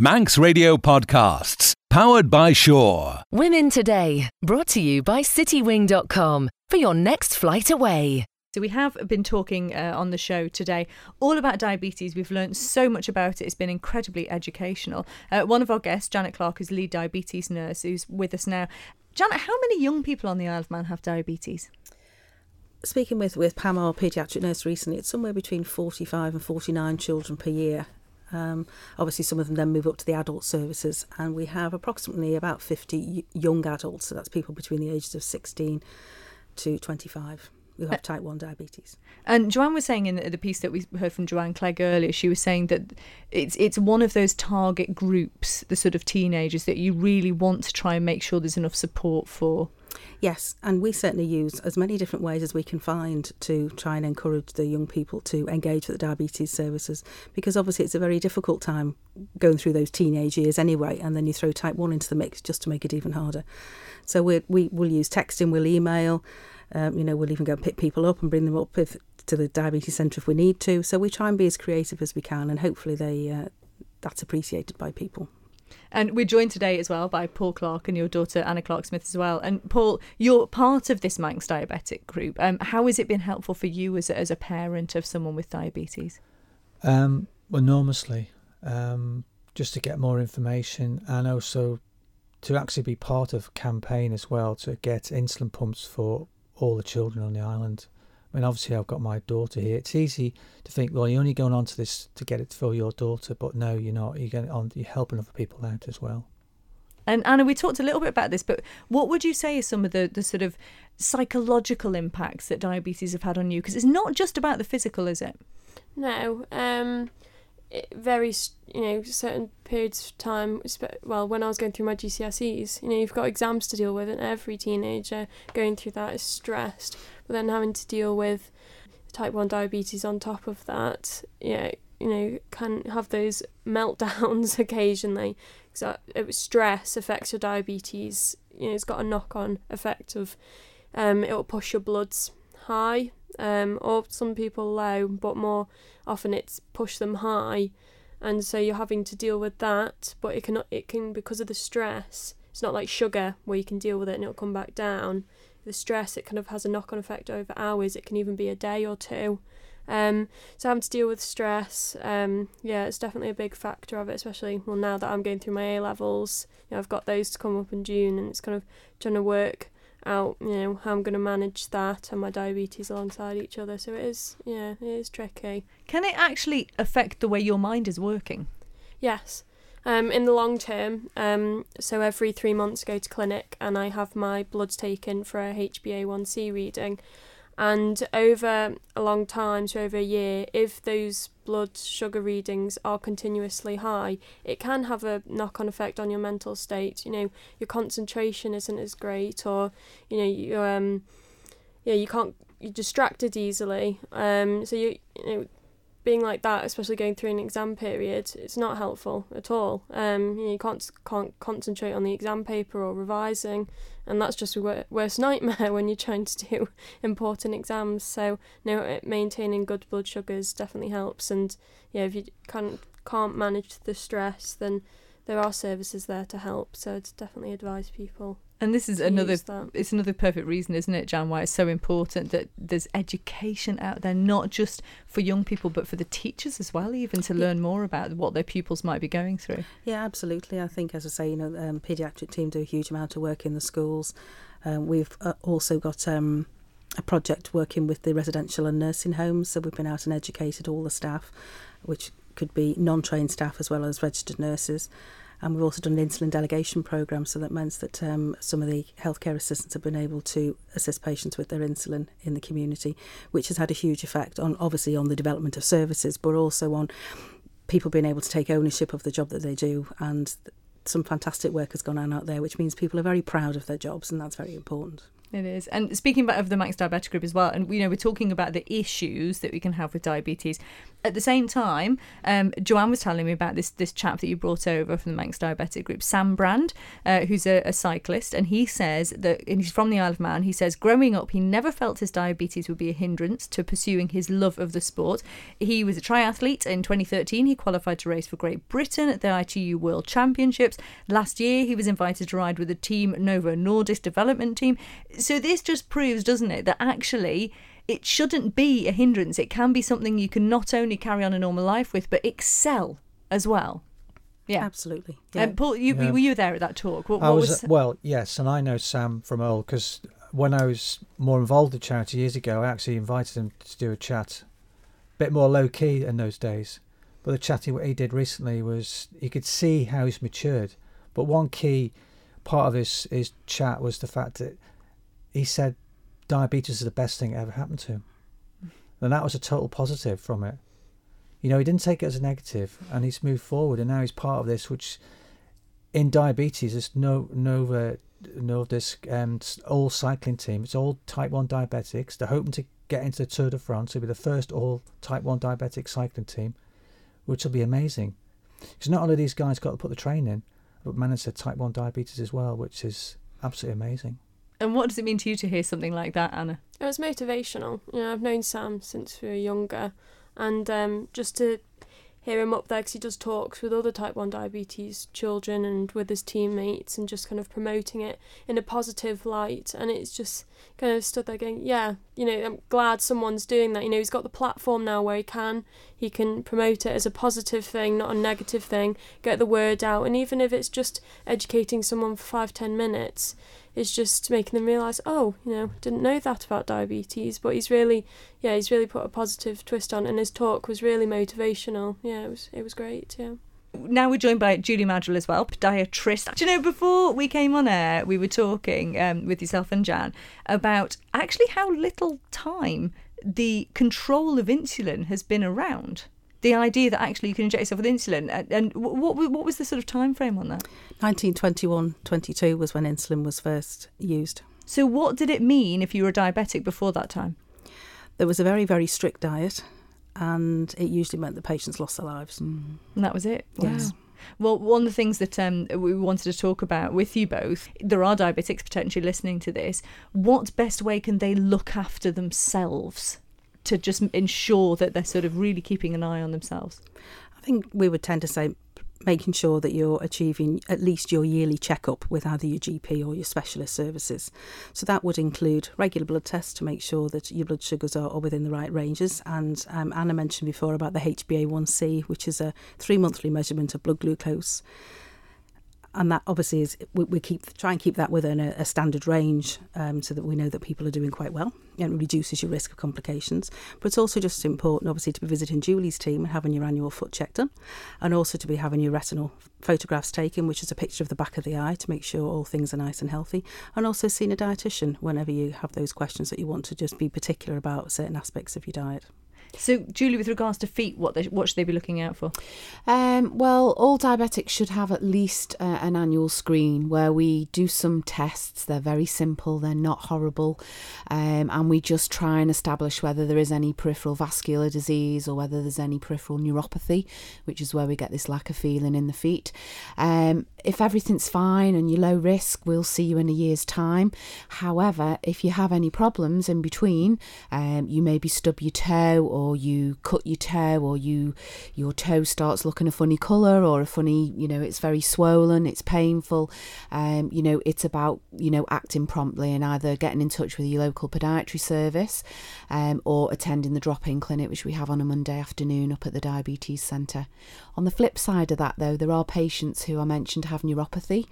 Manx Radio Podcasts, powered by Sure. Women Today, brought to you by citywing.com for your next flight away. So we have been talking uh, on the show today all about diabetes. We've learned so much about it. It's been incredibly educational. Uh, one of our guests, Janet Clark, is lead diabetes nurse, who's with us now. Janet, how many young people on the Isle of Man have diabetes? Speaking with, with Pam, our paediatric nurse recently, it's somewhere between 45 and 49 children per year um, obviously, some of them then move up to the adult services, and we have approximately about 50 young adults, so that's people between the ages of 16 to 25 who have uh, type 1 diabetes. And Joanne was saying in the piece that we heard from Joanne Clegg earlier, she was saying that it's it's one of those target groups, the sort of teenagers that you really want to try and make sure there's enough support for. Yes, and we certainly use as many different ways as we can find to try and encourage the young people to engage with the diabetes services because obviously it's a very difficult time going through those teenage years anyway, and then you throw type 1 into the mix just to make it even harder. So we we will use texting, we'll email, um, you know, we'll even go and pick people up and bring them up if, to the diabetes centre if we need to. So we try and be as creative as we can, and hopefully they uh, that's appreciated by people. And we're joined today as well by Paul Clark and your daughter Anna Clark Smith as well. And Paul, you're part of this Manx diabetic group. Um, how has it been helpful for you as a, as a parent of someone with diabetes? Um, enormously. Um, just to get more information and also to actually be part of campaign as well to get insulin pumps for all the children on the island. I mean, obviously, I've got my daughter here. It's easy to think, well, you're only going on to this to get it for your daughter, but no, you're not. You're getting on. You're helping other people out as well. And Anna, we talked a little bit about this, but what would you say are some of the, the sort of psychological impacts that diabetes have had on you? Because it's not just about the physical, is it? No. Um, very you know certain periods of time well when i was going through my gcse's you know you've got exams to deal with and every teenager going through that is stressed. But then having to deal with type 1 diabetes on top of that yeah you know can have those meltdowns occasionally. Because stress affects your diabetes you know it's got a knock-on effect of um, it will push your bloods high um, or some people low, but more often it's push them high, and so you're having to deal with that. But it can it can because of the stress. It's not like sugar where you can deal with it and it'll come back down. The stress it kind of has a knock on effect over hours. It can even be a day or two. Um, so having to deal with stress, um, yeah, it's definitely a big factor of it. Especially well now that I'm going through my A levels, you know, I've got those to come up in June, and it's kind of trying to work out, you know, how I'm going to manage that and my diabetes alongside each other. So it is, yeah, it is tricky. Can it actually affect the way your mind is working? Yes. Um, in the long term, um, so every three months I go to clinic and I have my bloods taken for a HbA1c reading. And over a long time, so over a year, if those blood sugar readings are continuously high, it can have a knock on effect on your mental state. You know, your concentration isn't as great, or, you know, you, um, yeah, you can't, you're distracted easily. Um, so you, you know, being like that, especially going through an exam period, it's not helpful at all. Um, you, know, you can't can't concentrate on the exam paper or revising, and that's just a worst nightmare when you're trying to do important exams. So, you know, maintaining good blood sugars definitely helps. And yeah, if you can't can't manage the stress, then there are services there to help. So, I'd definitely advise people and this is another it's another perfect reason, isn't it, Jan, why it's so important that there's education out there, not just for young people, but for the teachers as well, even to learn more about what their pupils might be going through. Yeah, absolutely. I think, as I say, you know, um, paediatric team do a huge amount of work in the schools. Um, we've uh, also got um, a project working with the residential and nursing homes, so we've been out and educated all the staff, which could be non-trained staff as well as registered nurses. And we've also done an insulin delegation program, so that means that um, some of the healthcare assistants have been able to assist patients with their insulin in the community, which has had a huge effect on obviously on the development of services, but also on people being able to take ownership of the job that they do. And some fantastic work has gone on out there, which means people are very proud of their jobs, and that's very important. It is. And speaking about of the Manx Diabetic Group as well, and you know, we're talking about the issues that we can have with diabetes. At the same time, um, Joanne was telling me about this this chap that you brought over from the Manx Diabetic Group, Sam Brand, uh, who's a, a, cyclist, and he says that and he's from the Isle of Man. He says growing up, he never felt his diabetes would be a hindrance to pursuing his love of the sport. He was a triathlete in 2013. He qualified to race for Great Britain at the ITU World Championships. Last year, he was invited to ride with the Team Novo Nordisk development team. So this just proves, doesn't it, that actually it shouldn't be a hindrance. It can be something you can not only carry on a normal life with, but excel as well. Yeah, absolutely. Yeah. Um, Paul, you, Yeah. were you there at that talk? What, I what was, well, yes, and I know Sam from Earl because when I was more involved with charity years ago, I actually invited him to do a chat, a bit more low key in those days. But the chat he, he did recently was you could see how he's matured. But one key part of his his chat was the fact that he said diabetes is the best thing that ever happened to him, and that was a total positive from it. You know, he didn't take it as a negative, and he's moved forward, and now he's part of this, which in diabetes is no Novo Nordisk um, all cycling team. It's all Type One diabetics. They're hoping to get into the Tour de France. It'll be the first all Type One diabetic cycling team, which will be amazing. Because not only these guys got to put the train in, but manage their Type One diabetes as well, which is absolutely amazing. And what does it mean to you to hear something like that, Anna? It was motivational. You know, I've known Sam since we were younger, and um, just to hear him up there because he does talks with other type 1 diabetes children and with his teammates and just kind of promoting it in a positive light. And it's just kind of stood there going yeah you know i'm glad someone's doing that. You know he's got the platform now where he can. He can promote it as a positive thing not a negative thing get the word out. And even if it's just educating someone for five ten minutes it's just making them realize oh you know didn't know that about diabetes but he's really yeah he's really put a positive twist on and his talk was really motivational yeah it was it was great yeah now we're joined by Julie Madrill as well, podiatrist. Do you know, before we came on air, we were talking um, with yourself and Jan about actually how little time the control of insulin has been around. The idea that actually you can inject yourself with insulin, and, and what what was the sort of time frame on that? 1921 22 was when insulin was first used. So, what did it mean if you were diabetic before that time? There was a very, very strict diet, and it usually meant that patients lost their lives. And that was it. Yes. Wow. Well, one of the things that um, we wanted to talk about with you both, there are diabetics potentially listening to this. What best way can they look after themselves to just ensure that they're sort of really keeping an eye on themselves? I think we would tend to say making sure that you're achieving at least your yearly checkup with either your GP or your specialist services. So that would include regular blood tests to make sure that your blood sugars are, are within the right ranges. And um, Anna mentioned before about the HbA1c, which is a three monthly measurement of blood glucose and that obviously is we, we, keep try and keep that within a, a standard range um, so that we know that people are doing quite well. And reduces your risk of complications. But it's also just important obviously to be visiting Julie's team and having your annual foot check done. And also to be having your retinal photographs taken which is a picture of the back of the eye to make sure all things are nice and healthy. And also seeing a dietitian whenever you have those questions that you want to just be particular about certain aspects of your diet so, Julie, with regards to feet, what they, what should they be looking out for? Um, well, all diabetics should have at least uh, an annual screen where we do some tests. They're very simple, they're not horrible, um, and we just try and establish whether there is any peripheral vascular disease or whether there's any peripheral neuropathy, which is where we get this lack of feeling in the feet. Um, if everything's fine and you're low risk, we'll see you in a year's time. However, if you have any problems in between, um, you maybe stub your toe or you cut your toe or you your toe starts looking a funny colour or a funny, you know, it's very swollen, it's painful. Um, you know, it's about, you know, acting promptly and either getting in touch with your local podiatry service um, or attending the drop-in clinic, which we have on a Monday afternoon up at the Diabetes Centre. On the flip side of that, though, there are patients who I mentioned have neuropathy,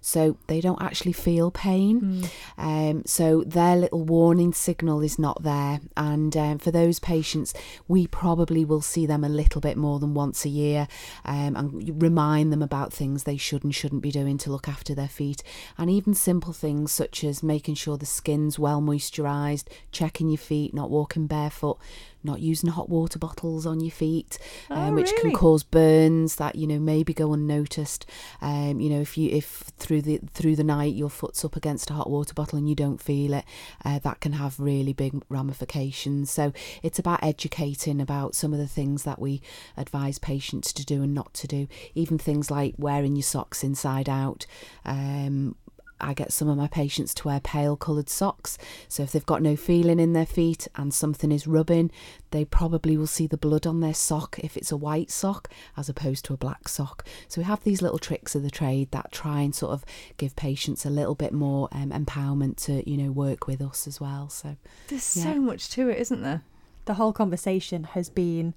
so they don't actually feel pain. Mm. Um, so their little warning signal is not there. And um, for those patients, we probably will see them a little bit more than once a year um, and remind them about things they should and shouldn't be doing to look after their feet. And even simple things such as making sure the skin's well moisturised, checking your feet, not walking barefoot not using hot water bottles on your feet, um, oh, which really? can cause burns that you know maybe go unnoticed. Um, you know, if you if through the through the night your foot's up against a hot water bottle and you don't feel it, uh, that can have really big ramifications. So it's about educating about some of the things that we advise patients to do and not to do. Even things like wearing your socks inside out. Um, I get some of my patients to wear pale coloured socks. So if they've got no feeling in their feet and something is rubbing, they probably will see the blood on their sock if it's a white sock as opposed to a black sock. So we have these little tricks of the trade that try and sort of give patients a little bit more um, empowerment to, you know, work with us as well. So There's Yeah. so much to it, isn't there? The whole conversation has been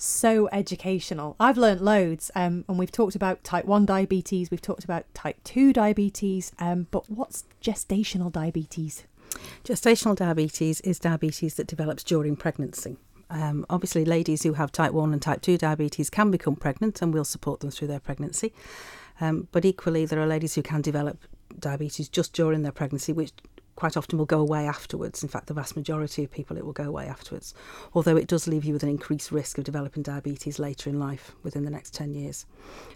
so educational. I've learnt loads, um, and we've talked about type 1 diabetes, we've talked about type 2 diabetes, um, but what's gestational diabetes? Gestational diabetes is diabetes that develops during pregnancy. Um, obviously, ladies who have type 1 and type 2 diabetes can become pregnant, and we'll support them through their pregnancy. Um, but equally, there are ladies who can develop diabetes just during their pregnancy, which quite often will go away afterwards. In fact, the vast majority of people, it will go away afterwards. Although it does leave you with an increased risk of developing diabetes later in life within the next 10 years.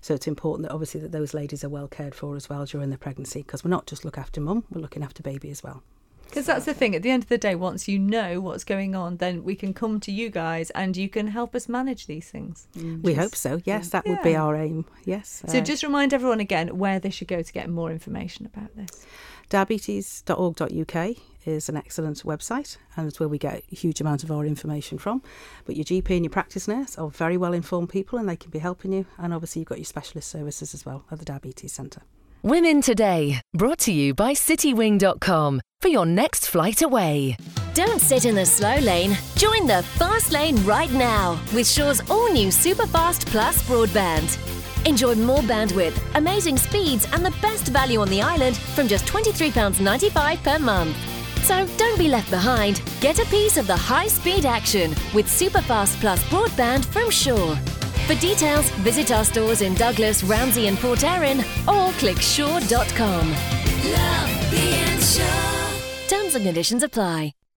So it's important that obviously that those ladies are well cared for as well during their pregnancy because we're not just look after mum, we're looking after baby as well. Because that's the thing. At the end of the day, once you know what's going on, then we can come to you guys and you can help us manage these things. We hope so. Yes, that would be our aim. Yes. So uh, just remind everyone again where they should go to get more information about this. diabetes.org.uk is an excellent website and it's where we get a huge amount of our information from. But your GP and your practice nurse are very well informed people and they can be helping you. And obviously, you've got your specialist services as well at the Diabetes Centre. Women Today, brought to you by citywing.com for your next flight away. Don't sit in the slow lane. Join the fast lane right now with Sure's all new Superfast Plus broadband. Enjoy more bandwidth, amazing speeds, and the best value on the island from just £23.95 per month. So don't be left behind. Get a piece of the high speed action with Superfast Plus broadband from Shaw. For details, visit our stores in Douglas, Ramsey, and Port Erin or click sure.com. Love being Sure. Terms and conditions apply.